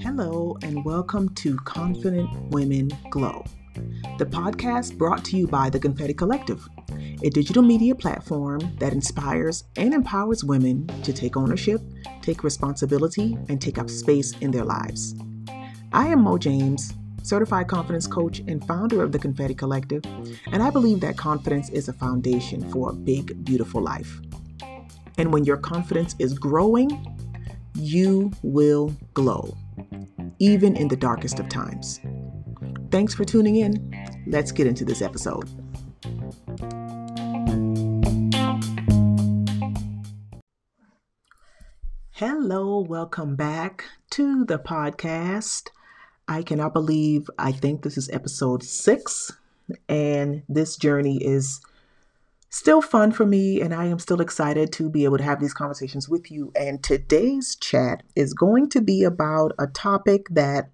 Hello, and welcome to Confident Women Glow, the podcast brought to you by the Confetti Collective, a digital media platform that inspires and empowers women to take ownership, take responsibility, and take up space in their lives. I am Mo James, certified confidence coach and founder of the Confetti Collective, and I believe that confidence is a foundation for a big, beautiful life. And when your confidence is growing, you will glow, even in the darkest of times. Thanks for tuning in. Let's get into this episode. Hello, welcome back to the podcast. I cannot believe I think this is episode six, and this journey is still fun for me, and I am still excited to be able to have these conversations with you. And today's chat is going to be about a topic that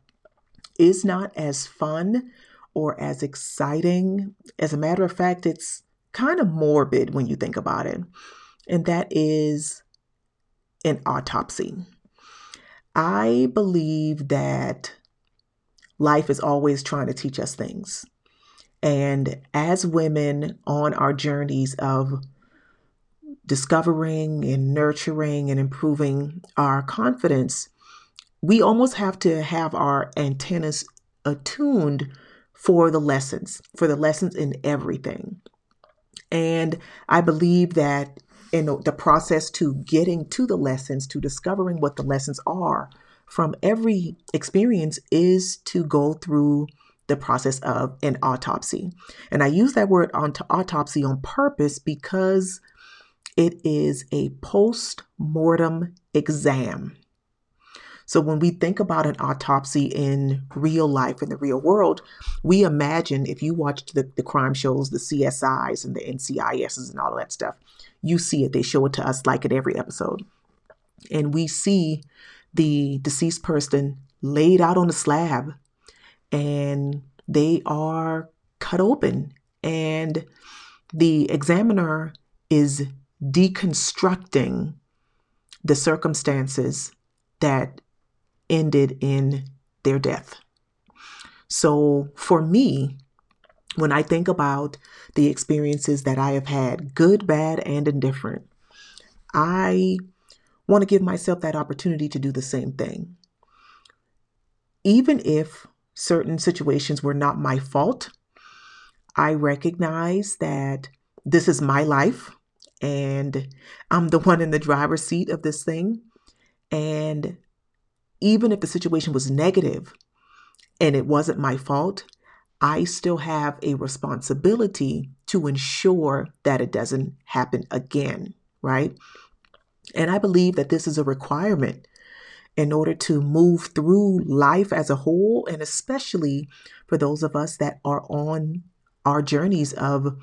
is not as fun or as exciting. As a matter of fact, it's kind of morbid when you think about it, and that is an autopsy. I believe that life is always trying to teach us things. And as women on our journeys of discovering and nurturing and improving our confidence, we almost have to have our antennas attuned for the lessons, for the lessons in everything. And I believe that in the process to getting to the lessons, to discovering what the lessons are from every experience, is to go through the process of an autopsy. And I use that word autopsy on purpose because it is a post mortem exam. So when we think about an autopsy in real life, in the real world, we imagine if you watched the, the crime shows, the CSIs and the NCISs and all of that stuff, you see it. They show it to us like at every episode. And we see the deceased person laid out on the slab and they are cut open and the examiner is deconstructing the circumstances that ended in their death. So for me, when I think about the experiences that I have had, good, bad, and indifferent, I want to give myself that opportunity to do the same thing. Even if certain situations were not my fault. I recognize that this is my life and I'm the one in the driver's seat of this thing. And even if the situation was negative and it wasn't my fault, I still have a responsibility to ensure that it doesn't happen again, right? And I believe that this is a requirement in order to move through life as a whole, and especially for those of us that are on our journeys of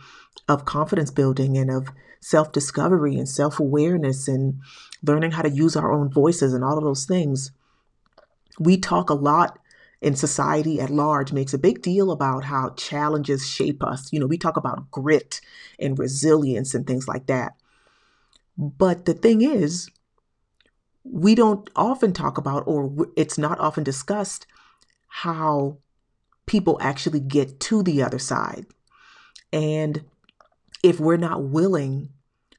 of confidence building and of self discovery and self awareness and learning how to use our own voices and all of those things. We talk a lot in society at large makes a big deal about how challenges shape us. You know, we talk about grit and resilience and things like that. But the thing is, we don't often talk about, or it's not often discussed, how people actually get to the other side. And if we're not willing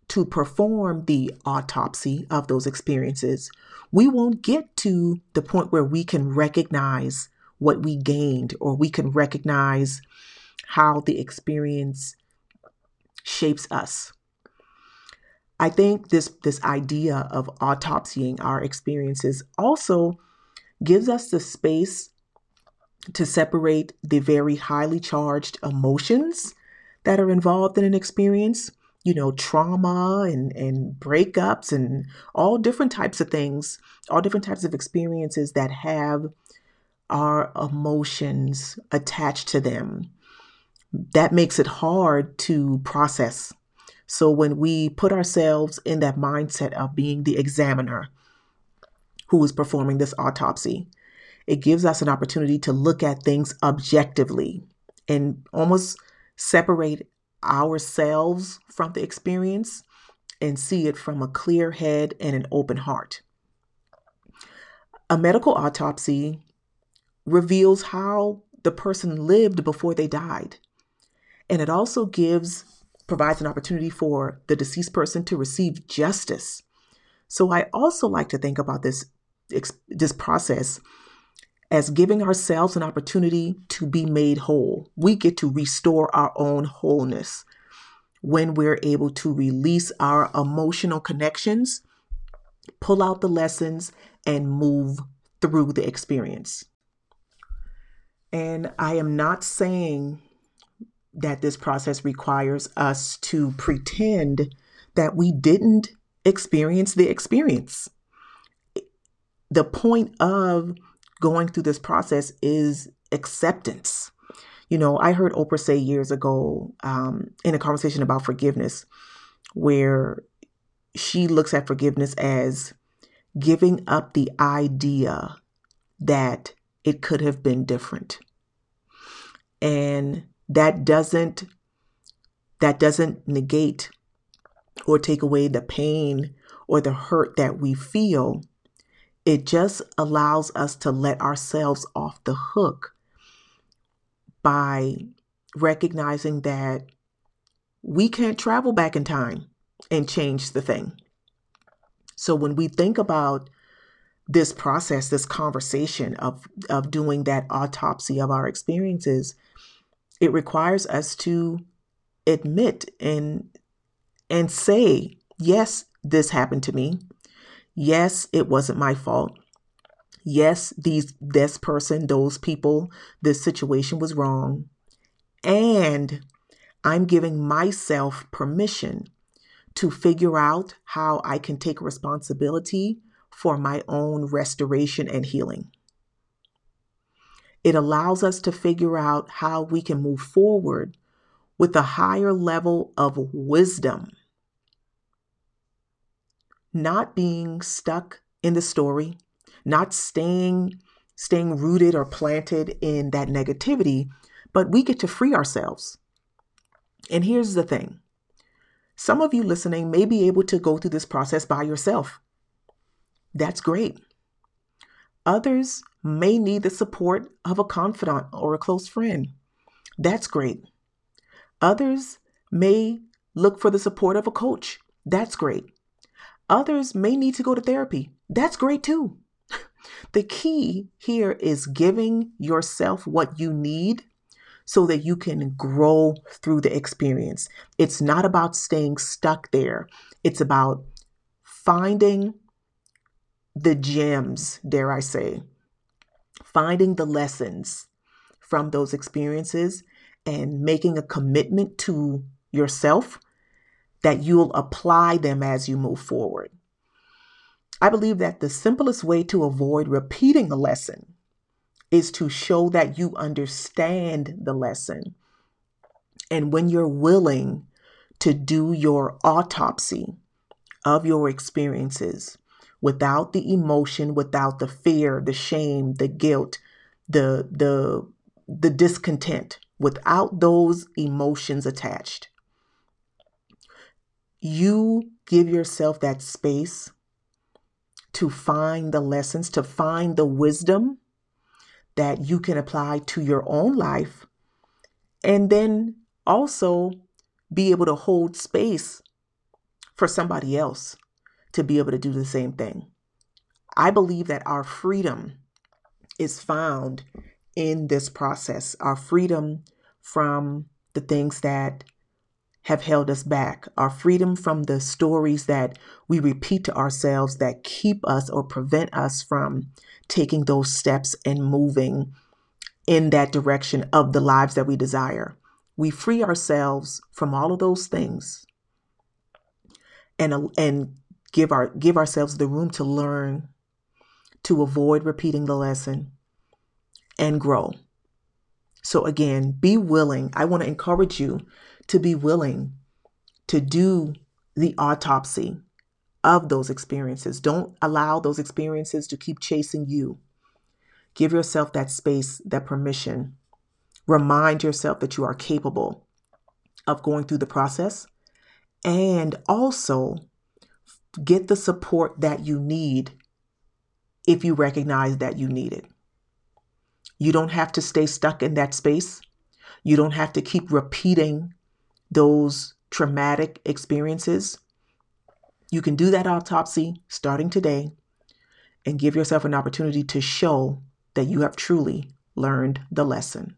to perform the autopsy of those experiences, we won't get to the point where we can recognize what we gained or we can recognize how the experience shapes us. I think this this idea of autopsying our experiences also gives us the space to separate the very highly charged emotions that are involved in an experience, you know, trauma and, and breakups and all different types of things, all different types of experiences that have our emotions attached to them. That makes it hard to process so when we put ourselves in that mindset of being the examiner who is performing this autopsy, it gives us an opportunity to look at things objectively and almost separate ourselves from the experience and see it from a clear head and an open heart. A medical autopsy reveals how the person lived before they died. And it also gives provides an opportunity for the deceased person to receive justice. So I also like to think about this this process as giving ourselves an opportunity to be made whole. We get to restore our own wholeness when we're able to release our emotional connections, pull out the lessons, and move through the experience. And I am not saying that this process requires us to pretend that we didn't experience the experience. The point of going through this process is acceptance. You know, I heard Oprah say years ago um, in a conversation about forgiveness, where she looks at forgiveness as giving up the idea that it could have been different. And that doesn't that doesn't negate or take away the pain or the hurt that we feel it just allows us to let ourselves off the hook by recognizing that we can't travel back in time and change the thing. So when we think about this process, this conversation of, of doing that autopsy of our experiences, it requires us to admit and and say, yes, this happened to me. Yes, it wasn't my fault. Yes, these this person, those people, this situation was wrong. And I'm giving myself permission to figure out how I can take responsibility for my own restoration and healing. It allows us to figure out how we can move forward with a higher level of wisdom not being stuck in the story, not staying staying rooted or planted in that negativity, but we get to free ourselves. And here's the thing. Some of you listening may be able to go through this process by yourself. That's great. Others may need the support of a confidant or a close friend. That's great. Others may look for the support of a coach. That's great. Others may need to go to therapy. That's great too. The key here is giving yourself what you need so that you can grow through the experience. It's not about staying stuck there, it's about finding the gems, dare I say, finding the lessons from those experiences and making a commitment to yourself that you'll apply them as you move forward. I believe that the simplest way to avoid repeating a lesson is to show that you understand the lesson. And when you're willing to do your autopsy of your experiences without the emotion, without the fear, the shame, the guilt, the the the discontent, without those emotions attached, you give yourself that space to find the lessons, to find the wisdom that you can apply to your own life, and then also be able to hold space for somebody else to be able to do the same thing. I believe that our freedom is found in this process, our freedom from the things that have held us back, our freedom from the stories that we repeat to ourselves that keep us or prevent us from taking those steps and moving in that direction of the lives that we desire. We free ourselves from all of those things and and give our give ourselves the room to learn to avoid repeating the lesson and grow. So again, be willing. I want to encourage you to be willing to do the autopsy of those experiences. Don't allow those experiences to keep chasing you. Give yourself that space, that permission. Remind yourself that you are capable of going through the process and also get the support that you need if you recognize that you need it. You don't have to stay stuck in that space. You don't have to keep repeating those traumatic experiences. You can do that autopsy starting today and give yourself an opportunity to show that you have truly learned the lesson.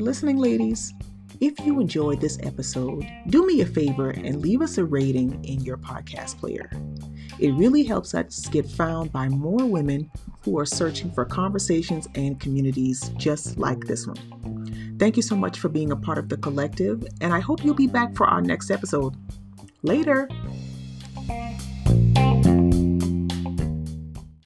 For listening, ladies. If you enjoyed this episode, do me a favor and leave us a rating in your podcast player. It really helps us get found by more women who are searching for conversations and communities just like this one. Thank you so much for being a part of the collective, and I hope you'll be back for our next episode. Later!